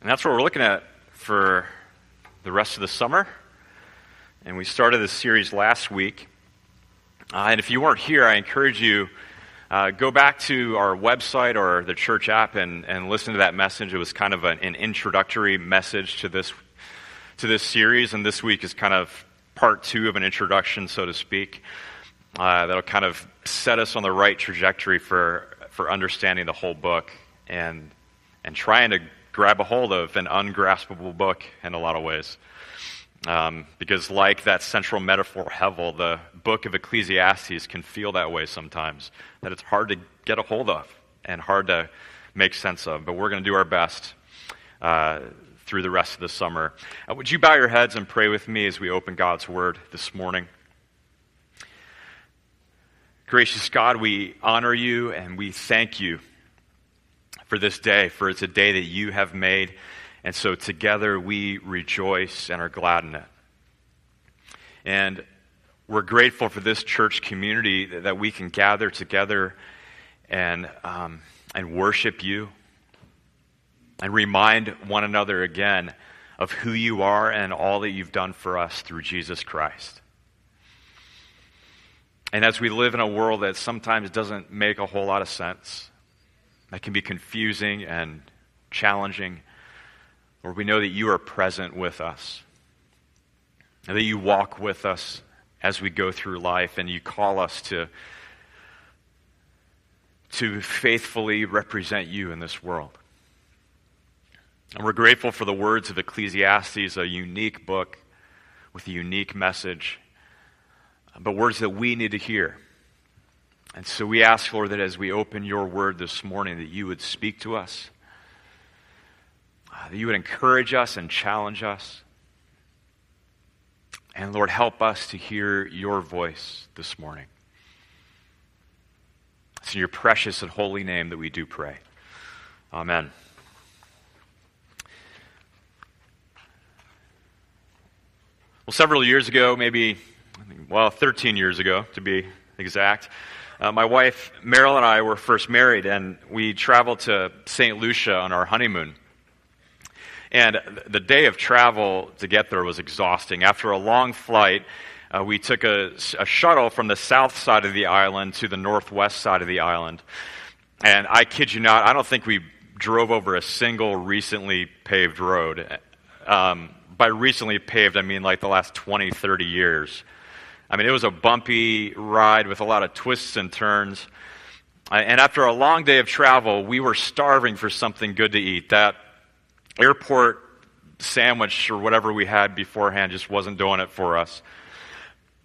And that's what we're looking at for the rest of the summer. And we started this series last week. Uh, and if you weren't here, I encourage you uh, go back to our website or the church app and, and listen to that message. It was kind of an, an introductory message to this to this series, and this week is kind of part two of an introduction, so to speak. Uh, that'll kind of set us on the right trajectory for for understanding the whole book and and trying to grab a hold of an ungraspable book in a lot of ways. Um, because, like that central metaphor, Hevel, the book of Ecclesiastes can feel that way sometimes, that it's hard to get a hold of and hard to make sense of. But we're going to do our best uh, through the rest of the summer. Uh, would you bow your heads and pray with me as we open God's Word this morning? Gracious God, we honor you and we thank you for this day, for it's a day that you have made. And so together we rejoice and are glad in it. And we're grateful for this church community that we can gather together and, um, and worship you and remind one another again of who you are and all that you've done for us through Jesus Christ. And as we live in a world that sometimes doesn't make a whole lot of sense, that can be confusing and challenging. Lord, we know that you are present with us, and that you walk with us as we go through life, and you call us to, to faithfully represent you in this world. And we're grateful for the words of Ecclesiastes, a unique book with a unique message, but words that we need to hear. And so we ask, Lord, that as we open your word this morning, that you would speak to us, uh, that you would encourage us and challenge us. And Lord, help us to hear your voice this morning. It's in your precious and holy name that we do pray. Amen. Well, several years ago, maybe, well, 13 years ago to be exact, uh, my wife, Meryl, and I were first married, and we traveled to St. Lucia on our honeymoon. And the day of travel to get there was exhausting. After a long flight, uh, we took a, a, shuttle from the south side of the island to the northwest side of the island. And I kid you not, I don't think we drove over a single recently paved road. Um, by recently paved, I mean like the last 20, 30 years. I mean, it was a bumpy ride with a lot of twists and turns. And after a long day of travel, we were starving for something good to eat. That airport sandwich or whatever we had beforehand just wasn't doing it for us.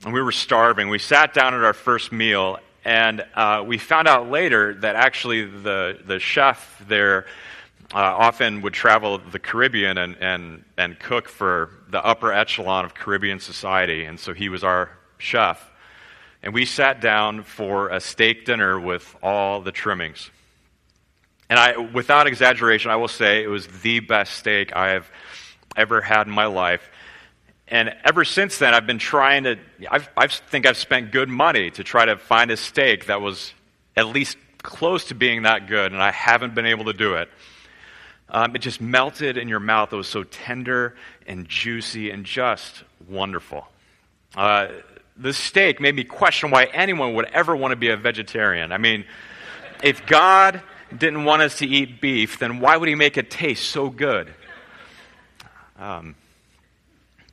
And we were starving. We sat down at our first meal, and uh, we found out later that actually the, the chef there uh, often would travel the Caribbean and, and, and cook for the upper echelon of Caribbean society. And so he was our chef, and we sat down for a steak dinner with all the trimmings. And I, without exaggeration, I will say it was the best steak I have ever had in my life. And ever since then, I've been trying to, I've, I think I've spent good money to try to find a steak that was at least close to being that good, and I haven't been able to do it. Um, it just melted in your mouth. It was so tender and juicy and just wonderful. Uh, the steak made me question why anyone would ever want to be a vegetarian. I mean, if God didn't want us to eat beef, then why would He make it taste so good? Um,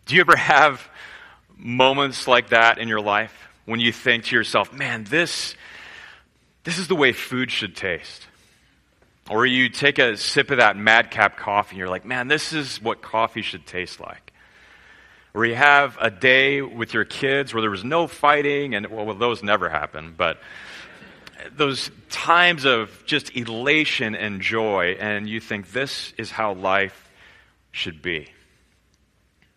do you ever have moments like that in your life when you think to yourself, man, this, this is the way food should taste? Or you take a sip of that madcap coffee and you're like, man, this is what coffee should taste like where you have a day with your kids where there was no fighting, and well, those never happen, but those times of just elation and joy, and you think this is how life should be.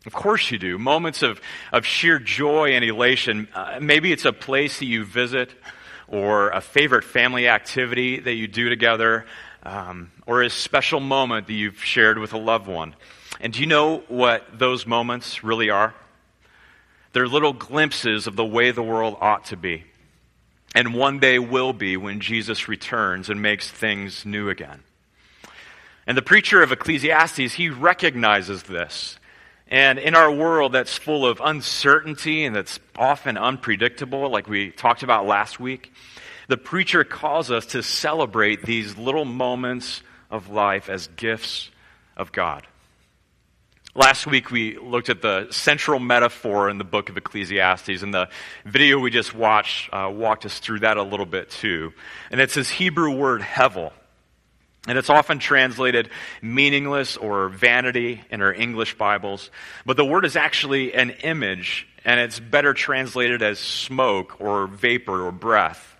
Of course you do. Moments of, of sheer joy and elation. Uh, maybe it's a place that you visit, or a favorite family activity that you do together, um, or a special moment that you've shared with a loved one. And do you know what those moments really are? They're little glimpses of the way the world ought to be. And one day will be when Jesus returns and makes things new again. And the preacher of Ecclesiastes, he recognizes this. And in our world that's full of uncertainty and that's often unpredictable, like we talked about last week, the preacher calls us to celebrate these little moments of life as gifts of God. Last week we looked at the central metaphor in the book of Ecclesiastes, and the video we just watched uh, walked us through that a little bit too. And it's this Hebrew word hevel. And it's often translated meaningless or vanity in our English Bibles. But the word is actually an image, and it's better translated as smoke or vapor or breath.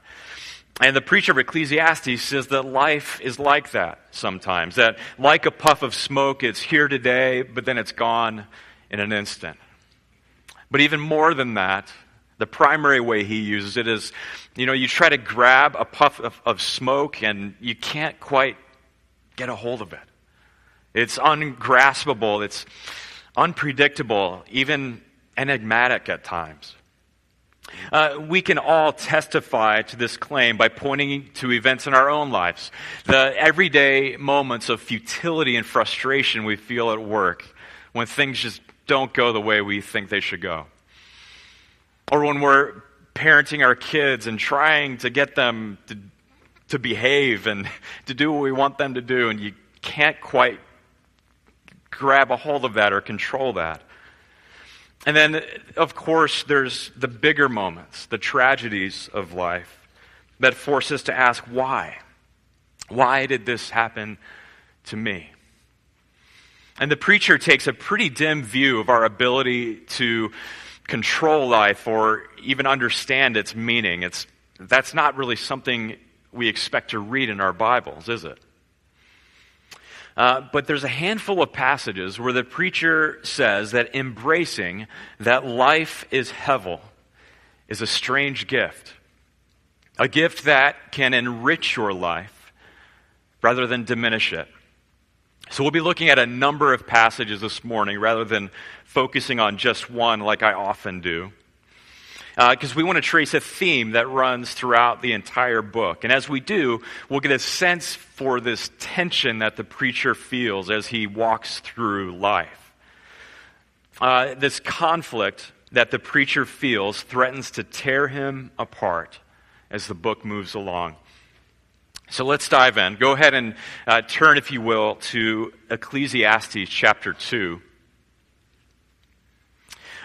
And the preacher of Ecclesiastes says that life is like that sometimes. That like a puff of smoke, it's here today, but then it's gone in an instant. But even more than that, the primary way he uses it is, you know, you try to grab a puff of, of smoke and you can't quite get a hold of it. It's ungraspable, it's unpredictable, even enigmatic at times. Uh, we can all testify to this claim by pointing to events in our own lives. The everyday moments of futility and frustration we feel at work when things just don't go the way we think they should go. Or when we're parenting our kids and trying to get them to to behave and to do what we want them to do, and you can't quite grab a hold of that or control that. And then, of course, there's the bigger moments, the tragedies of life that force us to ask why? Why did this happen to me? And the preacher takes a pretty dim view of our ability to control life or even understand its meaning. It's, that's not really something we expect to read in our Bibles, is it? Uh, but there's a handful of passages where the preacher says that embracing that life is hevel is a strange gift. A gift that can enrich your life rather than diminish it. So we'll be looking at a number of passages this morning rather than focusing on just one like I often do because uh, we want to trace a theme that runs throughout the entire book. And as we do, we'll get a sense for this tension that the preacher feels as he walks through life. Uh, this conflict that the preacher feels threatens to tear him apart as the book moves along. So let's dive in. Go ahead and uh, turn, if you will, to Ecclesiastes chapter 2.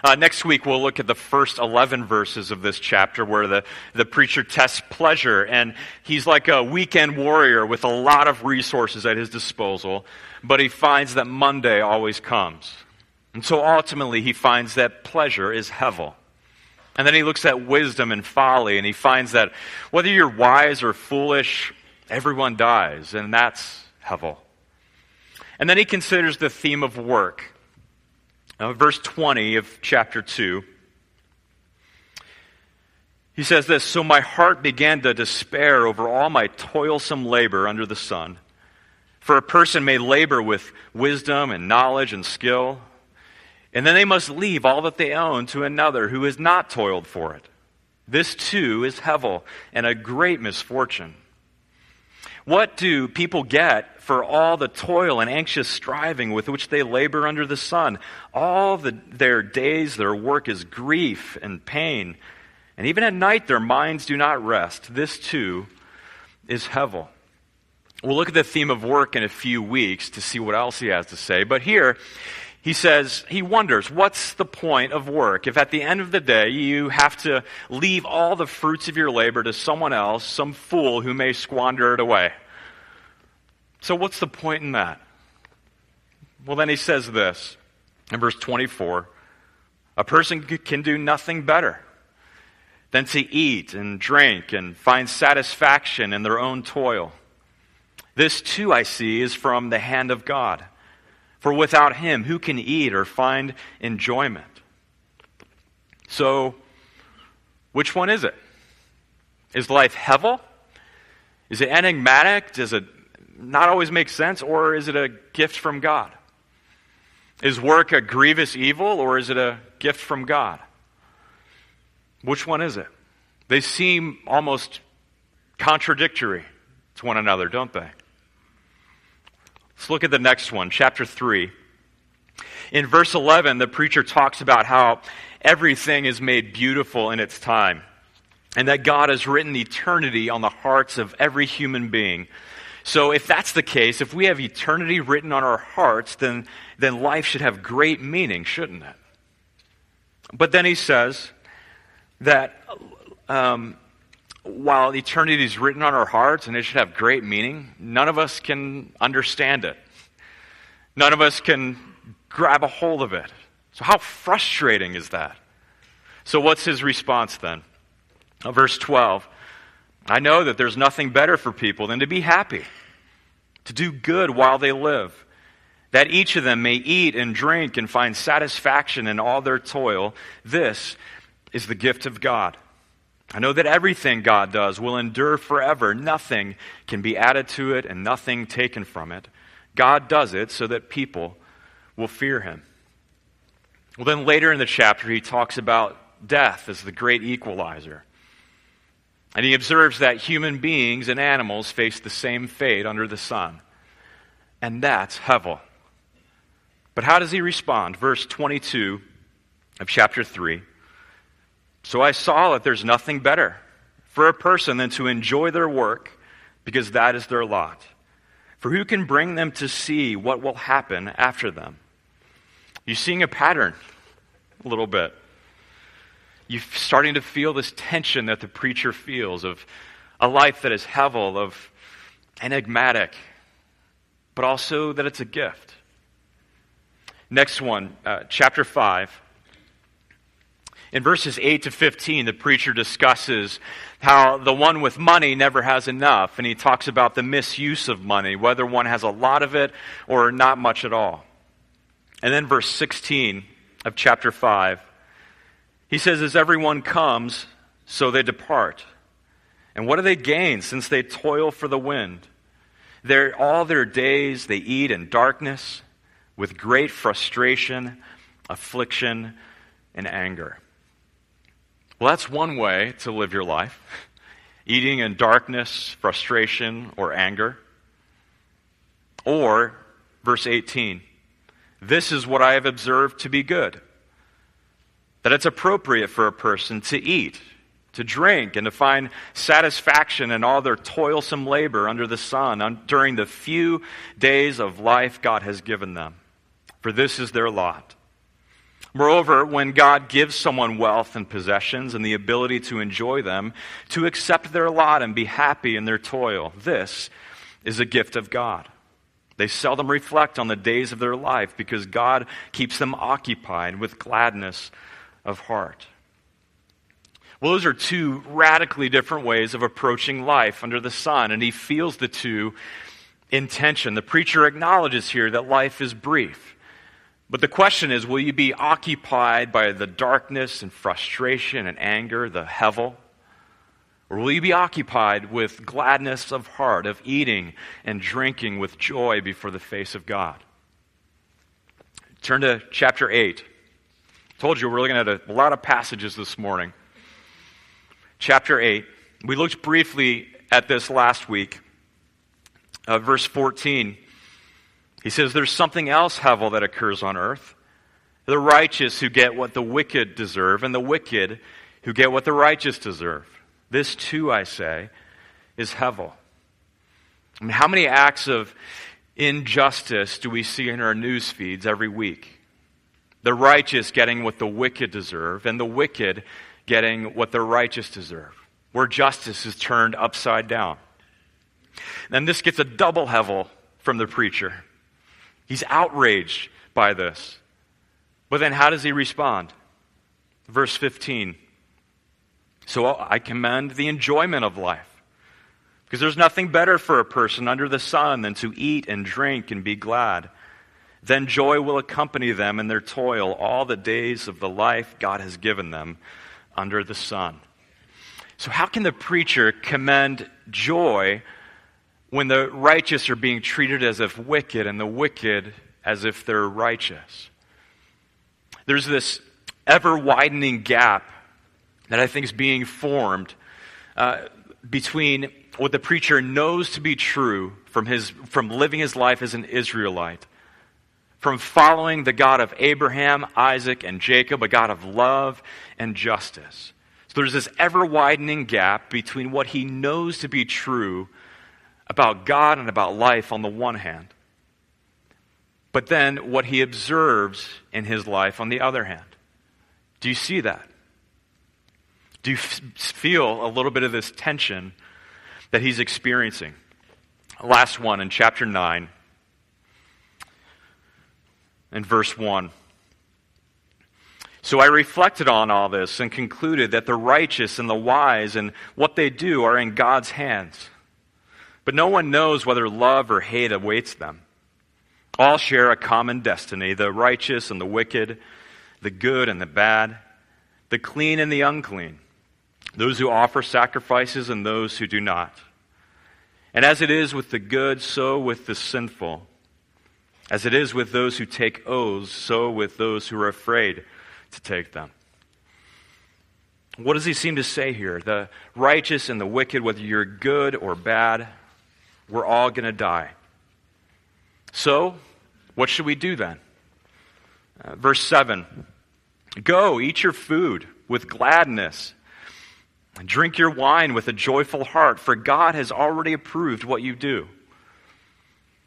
Uh, next week, we'll look at the first 11 verses of this chapter where the, the preacher tests pleasure. And he's like a weekend warrior with a lot of resources at his disposal, but he finds that Monday always comes. And so ultimately, he finds that pleasure is hevel. And then he looks at wisdom and folly, and he finds that whether you're wise or foolish, everyone dies, and that's hevel. And then he considers the theme of work now, verse 20 of chapter 2, he says this So my heart began to despair over all my toilsome labor under the sun. For a person may labor with wisdom and knowledge and skill, and then they must leave all that they own to another who has not toiled for it. This too is Hevel and a great misfortune. What do people get for all the toil and anxious striving with which they labor under the sun? All the, their days, their work is grief and pain. And even at night, their minds do not rest. This too is Hevel. We'll look at the theme of work in a few weeks to see what else he has to say. But here, he says, he wonders, what's the point of work if at the end of the day you have to leave all the fruits of your labor to someone else, some fool who may squander it away? So, what's the point in that? Well, then he says this in verse 24 A person can do nothing better than to eat and drink and find satisfaction in their own toil. This, too, I see, is from the hand of God. For without him, who can eat or find enjoyment? So, which one is it? Is life hevel? Is it enigmatic? Does it not always make sense? Or is it a gift from God? Is work a grievous evil or is it a gift from God? Which one is it? They seem almost contradictory to one another, don't they? Let's look at the next one, chapter 3. In verse 11, the preacher talks about how everything is made beautiful in its time, and that God has written eternity on the hearts of every human being. So, if that's the case, if we have eternity written on our hearts, then, then life should have great meaning, shouldn't it? But then he says that um, while eternity is written on our hearts and it should have great meaning, none of us can understand it. None of us can grab a hold of it. So, how frustrating is that? So, what's his response then? Uh, verse 12 I know that there's nothing better for people than to be happy, to do good while they live, that each of them may eat and drink and find satisfaction in all their toil. This is the gift of God. I know that everything God does will endure forever. Nothing can be added to it and nothing taken from it. God does it so that people will fear him. Well, then later in the chapter, he talks about death as the great equalizer. And he observes that human beings and animals face the same fate under the sun. And that's Hevel. But how does he respond? Verse 22 of chapter 3. So I saw that there's nothing better for a person than to enjoy their work because that is their lot. For who can bring them to see what will happen after them? You're seeing a pattern a little bit. You're starting to feel this tension that the preacher feels of a life that is hevel, of enigmatic, but also that it's a gift. Next one, uh, chapter 5. In verses 8 to 15, the preacher discusses how the one with money never has enough, and he talks about the misuse of money, whether one has a lot of it or not much at all. And then verse 16 of chapter 5, he says, As everyone comes, so they depart. And what do they gain since they toil for the wind? They're, all their days they eat in darkness with great frustration, affliction, and anger. Well, that's one way to live your life eating in darkness, frustration, or anger. Or, verse 18, this is what I have observed to be good. That it's appropriate for a person to eat, to drink, and to find satisfaction in all their toilsome labor under the sun during the few days of life God has given them. For this is their lot. Moreover, when God gives someone wealth and possessions and the ability to enjoy them, to accept their lot and be happy in their toil, this is a gift of God. They seldom reflect on the days of their life because God keeps them occupied with gladness of heart. Well, those are two radically different ways of approaching life under the sun, and he feels the two in tension. The preacher acknowledges here that life is brief. But the question is will you be occupied by the darkness and frustration and anger, the hevel? Or will you be occupied with gladness of heart, of eating and drinking with joy before the face of God? Turn to chapter 8. I told you we're looking at a, a lot of passages this morning. Chapter 8. We looked briefly at this last week. Uh, verse 14 he says there's something else, Hevel, that occurs on earth. The righteous who get what the wicked deserve, and the wicked who get what the righteous deserve. This, too, I say, is Hevel. I mean, how many acts of injustice do we see in our news feeds every week? The righteous getting what the wicked deserve, and the wicked getting what the righteous deserve, where justice is turned upside down. Then this gets a double Hevel from the preacher. He's outraged by this. But then how does he respond? Verse 15. So I commend the enjoyment of life. Because there's nothing better for a person under the sun than to eat and drink and be glad. Then joy will accompany them in their toil all the days of the life God has given them under the sun. So, how can the preacher commend joy when the righteous are being treated as if wicked and the wicked as if they're righteous. There's this ever widening gap that I think is being formed uh, between what the preacher knows to be true from, his, from living his life as an Israelite, from following the God of Abraham, Isaac, and Jacob, a God of love and justice. So there's this ever widening gap between what he knows to be true about God and about life on the one hand, but then what he observes in his life on the other hand. Do you see that? Do you f- feel a little bit of this tension that he's experiencing? Last one in chapter 9 and verse 1. So I reflected on all this and concluded that the righteous and the wise and what they do are in God's hands. But no one knows whether love or hate awaits them. All share a common destiny the righteous and the wicked, the good and the bad, the clean and the unclean, those who offer sacrifices and those who do not. And as it is with the good, so with the sinful. As it is with those who take oaths, so with those who are afraid to take them. What does he seem to say here? The righteous and the wicked, whether you're good or bad, we're all going to die. So, what should we do then? Uh, verse 7 Go, eat your food with gladness, and drink your wine with a joyful heart, for God has already approved what you do.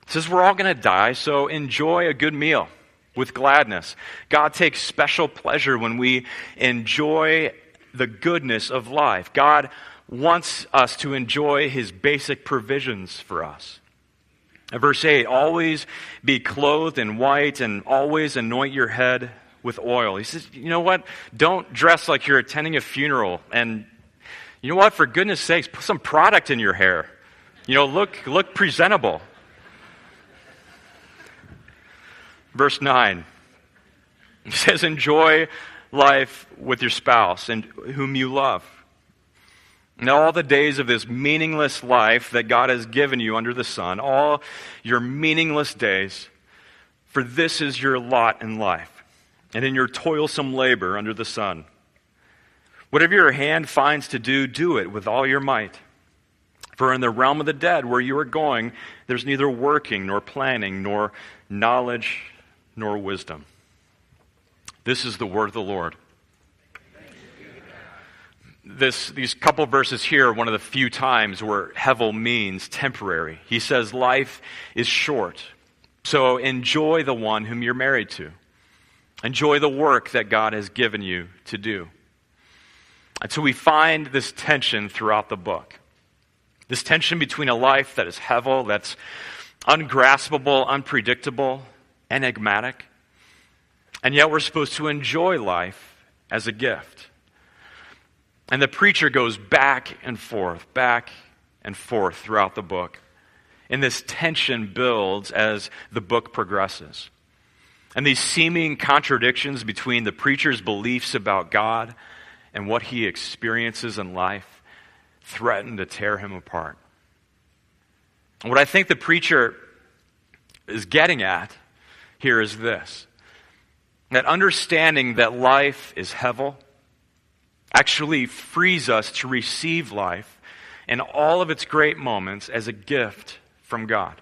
It says we're all going to die, so enjoy a good meal with gladness. God takes special pleasure when we enjoy the goodness of life. God wants us to enjoy his basic provisions for us. Verse 8 always be clothed in white and always anoint your head with oil. He says, you know what? Don't dress like you're attending a funeral. And you know what? For goodness sakes, put some product in your hair. You know, look, look presentable. Verse 9 he says, enjoy life with your spouse and whom you love. And all the days of this meaningless life that God has given you under the sun, all your meaningless days, for this is your lot in life, and in your toilsome labor under the sun. Whatever your hand finds to do, do it with all your might. For in the realm of the dead, where you are going, there's neither working, nor planning, nor knowledge, nor wisdom. This is the word of the Lord this, these couple verses here are one of the few times where Hevel means temporary. He says life is short. So enjoy the one whom you're married to. Enjoy the work that God has given you to do. And so we find this tension throughout the book. This tension between a life that is Hevel, that's ungraspable, unpredictable, enigmatic, and yet we're supposed to enjoy life as a gift. And the preacher goes back and forth, back and forth throughout the book. And this tension builds as the book progresses. And these seeming contradictions between the preacher's beliefs about God and what he experiences in life threaten to tear him apart. What I think the preacher is getting at here is this that understanding that life is hevel actually frees us to receive life in all of its great moments as a gift from God.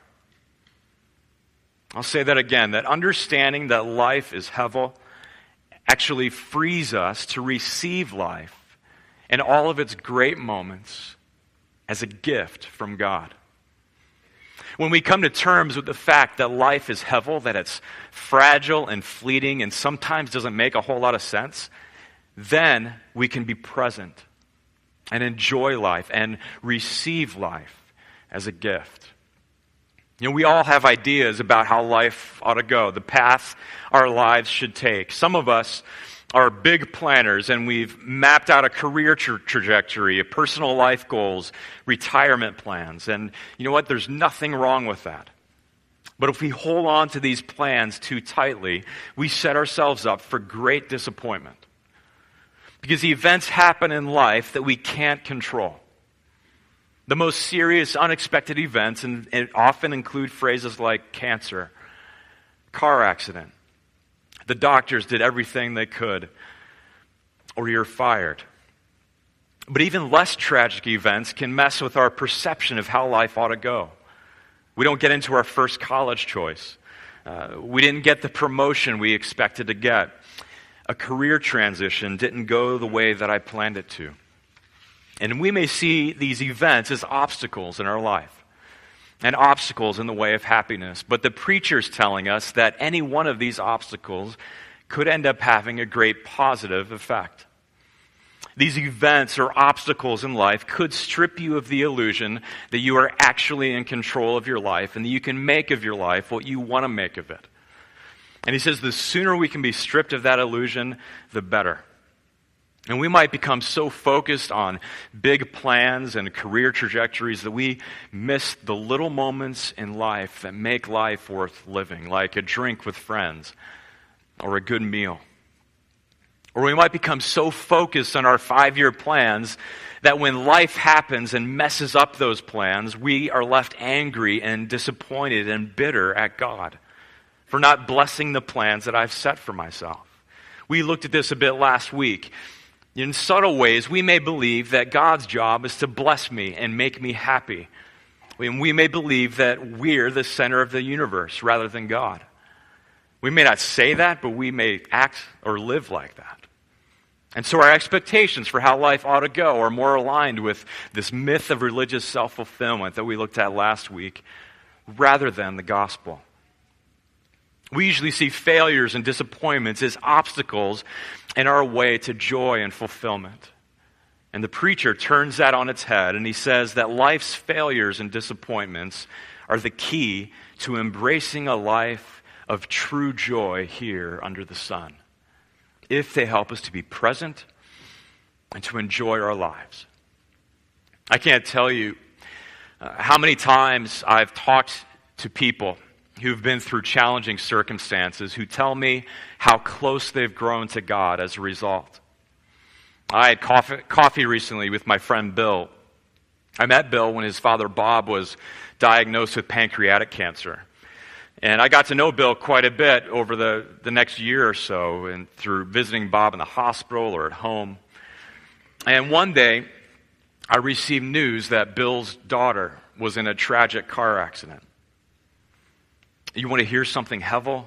I'll say that again that understanding that life is Hevel actually frees us to receive life in all of its great moments as a gift from God. When we come to terms with the fact that life is Hevel, that it's fragile and fleeting and sometimes doesn't make a whole lot of sense, then we can be present and enjoy life and receive life as a gift. You know, we all have ideas about how life ought to go, the path our lives should take. Some of us are big planners and we've mapped out a career tra- trajectory, personal life goals, retirement plans. And you know what? There's nothing wrong with that. But if we hold on to these plans too tightly, we set ourselves up for great disappointment. Because the events happen in life that we can't control. The most serious, unexpected events and, and often include phrases like cancer, car accident, the doctors did everything they could, or you're fired. But even less tragic events can mess with our perception of how life ought to go. We don't get into our first college choice. Uh, we didn't get the promotion we expected to get. A career transition didn't go the way that I planned it to. And we may see these events as obstacles in our life and obstacles in the way of happiness. But the preacher's telling us that any one of these obstacles could end up having a great positive effect. These events or obstacles in life could strip you of the illusion that you are actually in control of your life and that you can make of your life what you want to make of it. And he says the sooner we can be stripped of that illusion, the better. And we might become so focused on big plans and career trajectories that we miss the little moments in life that make life worth living, like a drink with friends or a good meal. Or we might become so focused on our five year plans that when life happens and messes up those plans, we are left angry and disappointed and bitter at God for not blessing the plans that I've set for myself. We looked at this a bit last week. In subtle ways, we may believe that God's job is to bless me and make me happy. And we may believe that we're the center of the universe rather than God. We may not say that, but we may act or live like that. And so our expectations for how life ought to go are more aligned with this myth of religious self fulfillment that we looked at last week rather than the gospel. We usually see failures and disappointments as obstacles in our way to joy and fulfillment. And the preacher turns that on its head and he says that life's failures and disappointments are the key to embracing a life of true joy here under the sun if they help us to be present and to enjoy our lives. I can't tell you uh, how many times I've talked to people who've been through challenging circumstances who tell me how close they've grown to God as a result. I had coffee, coffee recently with my friend Bill. I met Bill when his father Bob was diagnosed with pancreatic cancer. And I got to know Bill quite a bit over the, the next year or so, and through visiting Bob in the hospital or at home. And one day, I received news that Bill's daughter was in a tragic car accident. You want to hear something hevel?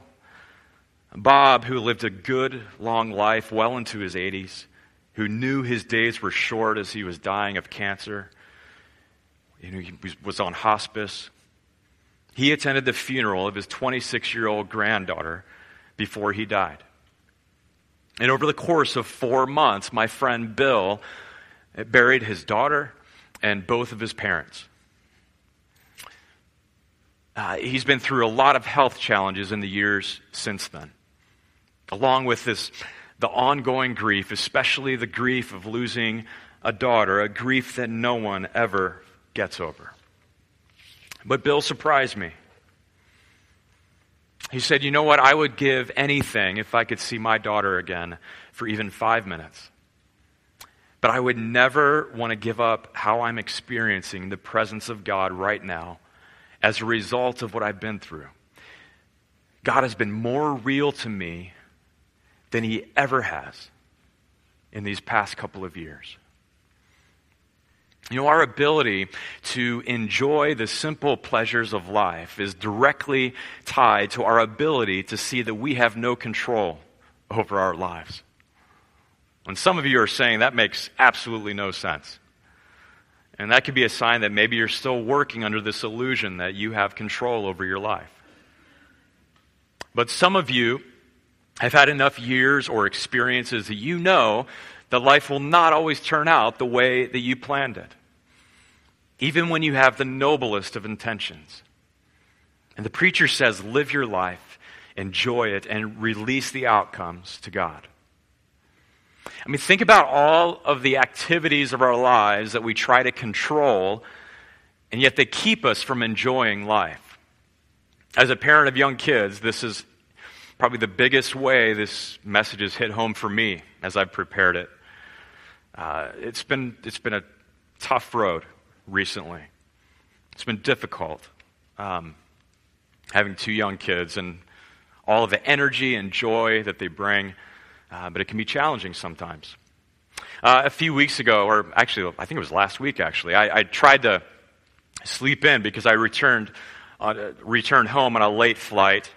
Bob, who lived a good, long life well into his 80s, who knew his days were short as he was dying of cancer, you know, he was on hospice, he attended the funeral of his 26 year old granddaughter before he died. And over the course of four months, my friend Bill buried his daughter and both of his parents. Uh, he's been through a lot of health challenges in the years since then, along with this, the ongoing grief, especially the grief of losing a daughter, a grief that no one ever gets over. But Bill surprised me. He said, You know what? I would give anything if I could see my daughter again for even five minutes. But I would never want to give up how I'm experiencing the presence of God right now as a result of what I've been through. God has been more real to me than he ever has in these past couple of years. You know, our ability to enjoy the simple pleasures of life is directly tied to our ability to see that we have no control over our lives. And some of you are saying that makes absolutely no sense. And that could be a sign that maybe you're still working under this illusion that you have control over your life. But some of you have had enough years or experiences that you know that life will not always turn out the way that you planned it, even when you have the noblest of intentions. And the preacher says, live your life, enjoy it, and release the outcomes to God. I mean, think about all of the activities of our lives that we try to control, and yet they keep us from enjoying life. As a parent of young kids, this is probably the biggest way this message has hit home for me as I've prepared it. Uh, it's, been, it's been a tough road recently. It's been difficult um, having two young kids and all of the energy and joy that they bring, uh, but it can be challenging sometimes. Uh, a few weeks ago, or actually, I think it was last week, actually, I, I tried to sleep in because I returned, uh, returned home on a late flight.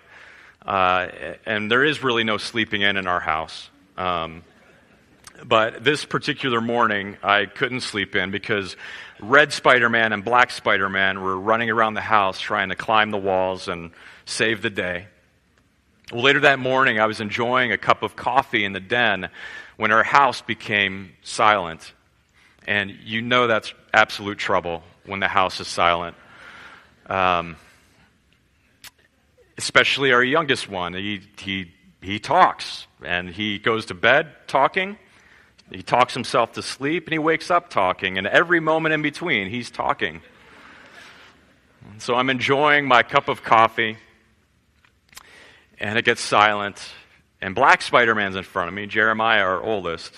Uh, and there is really no sleeping in in our house. Um, but this particular morning, I couldn't sleep in because red Spider Man and black Spider Man were running around the house trying to climb the walls and save the day. Well, later that morning, I was enjoying a cup of coffee in the den when our house became silent. And you know that's absolute trouble when the house is silent. Um, especially our youngest one. He, he, he talks, and he goes to bed talking. He talks himself to sleep, and he wakes up talking. And every moment in between, he's talking. So I'm enjoying my cup of coffee, and it gets silent. And Black Spider Man's in front of me. Jeremiah, our oldest,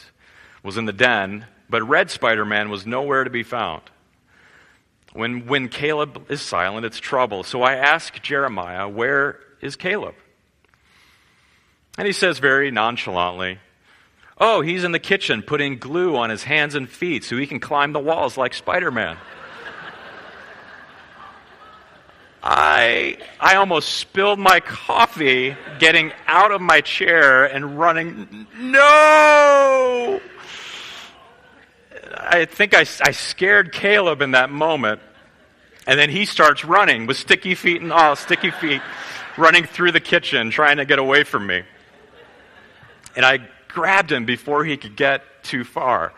was in the den, but Red Spider Man was nowhere to be found. When, when Caleb is silent, it's trouble. So I ask Jeremiah, Where is Caleb? And he says very nonchalantly, Oh, he's in the kitchen putting glue on his hands and feet so he can climb the walls like Spider Man. I, I almost spilled my coffee getting out of my chair and running. No! I think I, I scared Caleb in that moment. And then he starts running with sticky feet and all, sticky feet, running through the kitchen trying to get away from me. And I grabbed him before he could get too far.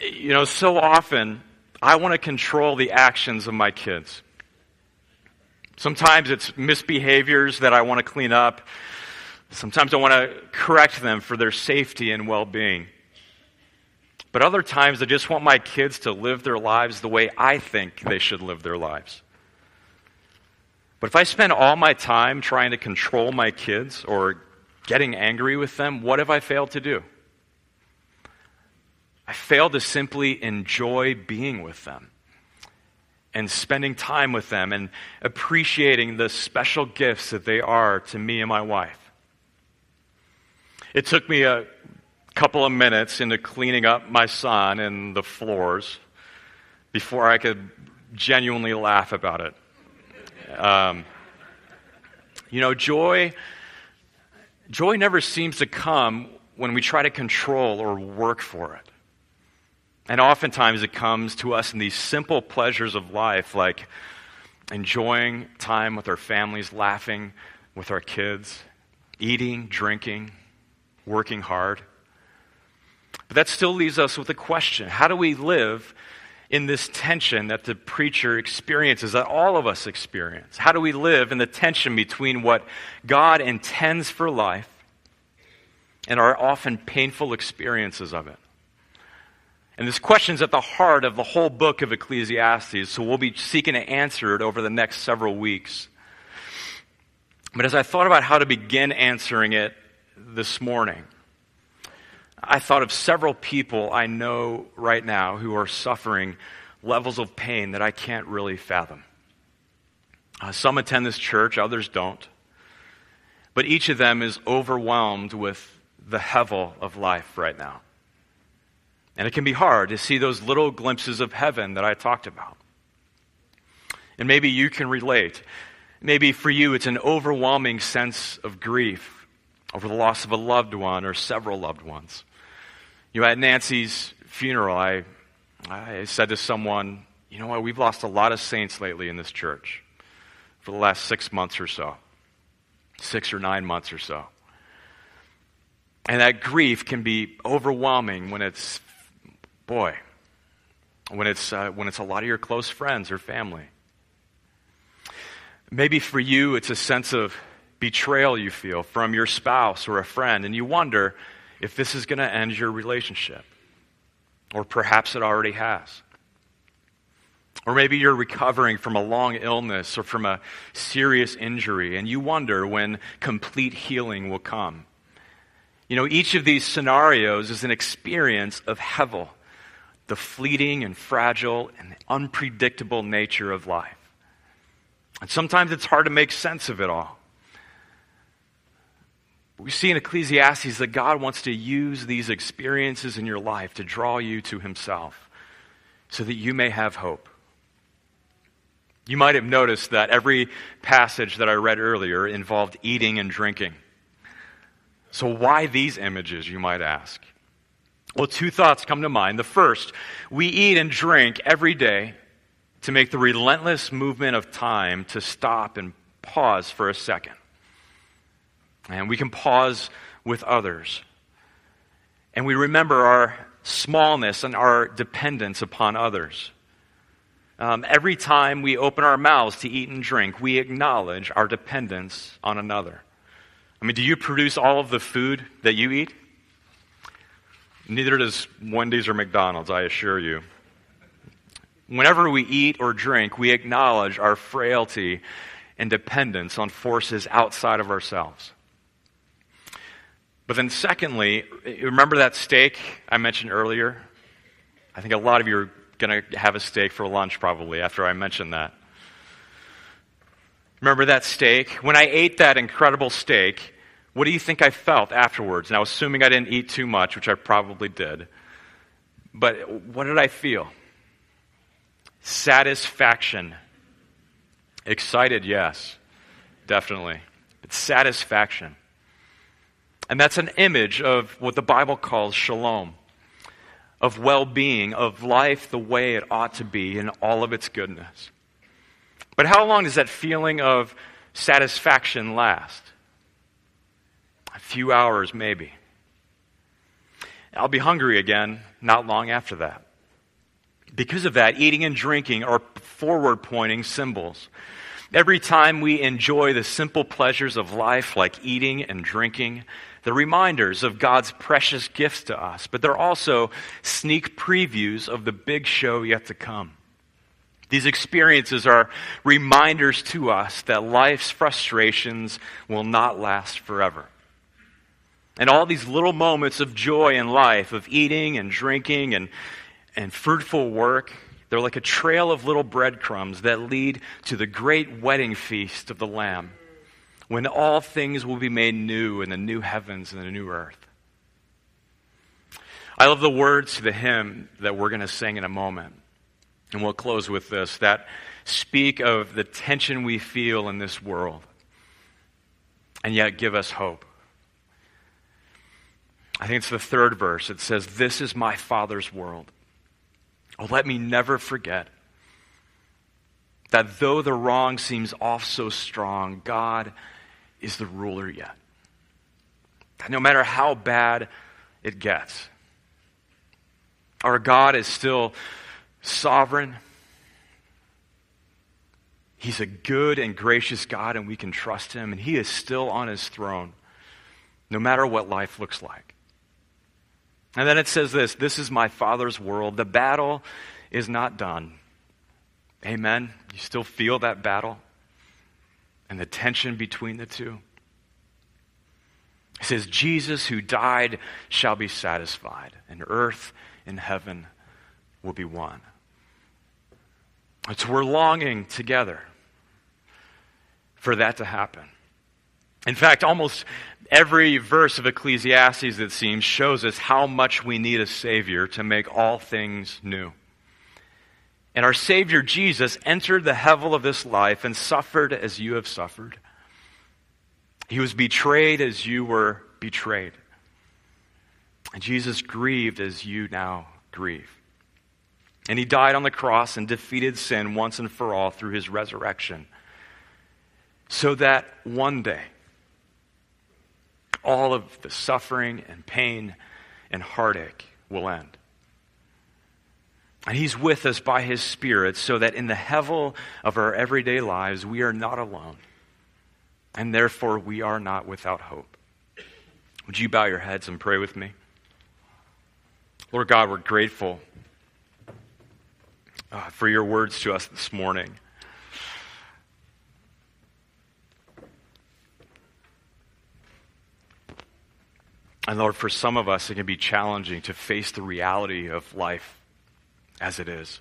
You know, so often I want to control the actions of my kids. Sometimes it's misbehaviors that I want to clean up. Sometimes I want to correct them for their safety and well being. But other times I just want my kids to live their lives the way I think they should live their lives. But if I spend all my time trying to control my kids or getting angry with them, what have I failed to do? I failed to simply enjoy being with them and spending time with them and appreciating the special gifts that they are to me and my wife. It took me a couple of minutes into cleaning up my son and the floors before I could genuinely laugh about it. Um, you know, joy, joy never seems to come when we try to control or work for it. And oftentimes it comes to us in these simple pleasures of life, like enjoying time with our families, laughing with our kids, eating, drinking, working hard. But that still leaves us with a question How do we live in this tension that the preacher experiences, that all of us experience? How do we live in the tension between what God intends for life and our often painful experiences of it? And this question is at the heart of the whole book of Ecclesiastes, so we'll be seeking to answer it over the next several weeks. But as I thought about how to begin answering it this morning, I thought of several people I know right now who are suffering levels of pain that I can't really fathom. Uh, some attend this church, others don't. But each of them is overwhelmed with the hevel of life right now. And it can be hard to see those little glimpses of heaven that I talked about. And maybe you can relate. Maybe for you it's an overwhelming sense of grief over the loss of a loved one or several loved ones. You know, at Nancy's funeral, I, I said to someone, you know what, we've lost a lot of saints lately in this church for the last six months or so, six or nine months or so. And that grief can be overwhelming when it's Boy, when it's, uh, when it's a lot of your close friends or family. Maybe for you, it's a sense of betrayal you feel from your spouse or a friend, and you wonder if this is going to end your relationship. Or perhaps it already has. Or maybe you're recovering from a long illness or from a serious injury, and you wonder when complete healing will come. You know, each of these scenarios is an experience of Hevel, the fleeting and fragile and unpredictable nature of life. And sometimes it's hard to make sense of it all. We see in Ecclesiastes that God wants to use these experiences in your life to draw you to Himself so that you may have hope. You might have noticed that every passage that I read earlier involved eating and drinking. So, why these images, you might ask? Well, two thoughts come to mind. The first, we eat and drink every day to make the relentless movement of time to stop and pause for a second. And we can pause with others. And we remember our smallness and our dependence upon others. Um, every time we open our mouths to eat and drink, we acknowledge our dependence on another. I mean, do you produce all of the food that you eat? Neither does Wendy's or McDonald's, I assure you. Whenever we eat or drink, we acknowledge our frailty and dependence on forces outside of ourselves. But then, secondly, remember that steak I mentioned earlier? I think a lot of you are going to have a steak for lunch probably after I mentioned that. Remember that steak? When I ate that incredible steak, what do you think I felt afterwards? Now, assuming I didn't eat too much, which I probably did, but what did I feel? Satisfaction. Excited, yes, definitely. But satisfaction. And that's an image of what the Bible calls shalom, of well being, of life the way it ought to be in all of its goodness. But how long does that feeling of satisfaction last? Few hours, maybe. I'll be hungry again not long after that. Because of that, eating and drinking are forward pointing symbols. Every time we enjoy the simple pleasures of life, like eating and drinking, they're reminders of God's precious gifts to us, but they're also sneak previews of the big show yet to come. These experiences are reminders to us that life's frustrations will not last forever. And all these little moments of joy in life, of eating and drinking and, and fruitful work, they're like a trail of little breadcrumbs that lead to the great wedding feast of the Lamb, when all things will be made new in the new heavens and the new earth. I love the words to the hymn that we're going to sing in a moment. And we'll close with this that speak of the tension we feel in this world and yet give us hope. I think it's the third verse. It says, This is my Father's world. Oh, let me never forget that though the wrong seems off so strong, God is the ruler yet. That no matter how bad it gets, our God is still sovereign. He's a good and gracious God, and we can trust Him, and He is still on His throne, no matter what life looks like. And then it says this This is my Father's world. The battle is not done. Amen. You still feel that battle and the tension between the two? It says, Jesus who died shall be satisfied, and earth and heaven will be one. It's we're longing together for that to happen. In fact, almost every verse of Ecclesiastes, it seems, shows us how much we need a Savior to make all things new. And our Savior Jesus entered the hevel of this life and suffered as you have suffered. He was betrayed as you were betrayed. And Jesus grieved as you now grieve. And he died on the cross and defeated sin once and for all through his resurrection. So that one day, all of the suffering and pain and heartache will end. And He's with us by His Spirit so that in the hevel of our everyday lives, we are not alone. And therefore, we are not without hope. Would you bow your heads and pray with me? Lord God, we're grateful uh, for your words to us this morning. And Lord, for some of us, it can be challenging to face the reality of life as it is.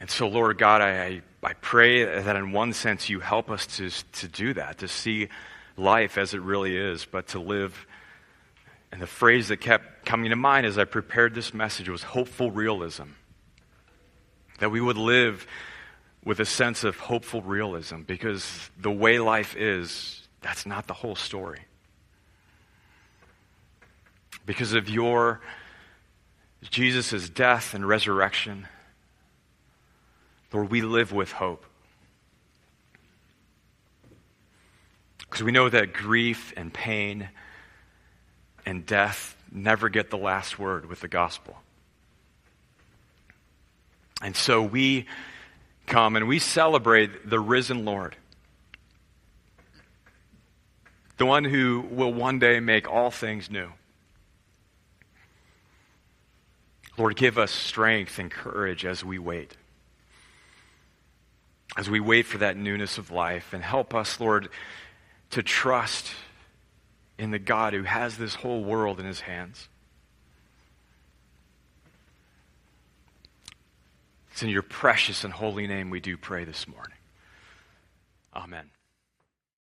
And so, Lord God, I, I pray that in one sense you help us to, to do that, to see life as it really is, but to live. And the phrase that kept coming to mind as I prepared this message was hopeful realism. That we would live with a sense of hopeful realism because the way life is, that's not the whole story. Because of your Jesus' death and resurrection, Lord, we live with hope. Because we know that grief and pain and death never get the last word with the gospel. And so we come and we celebrate the risen Lord, the one who will one day make all things new. Lord, give us strength and courage as we wait. As we wait for that newness of life, and help us, Lord, to trust in the God who has this whole world in his hands. It's in your precious and holy name we do pray this morning. Amen.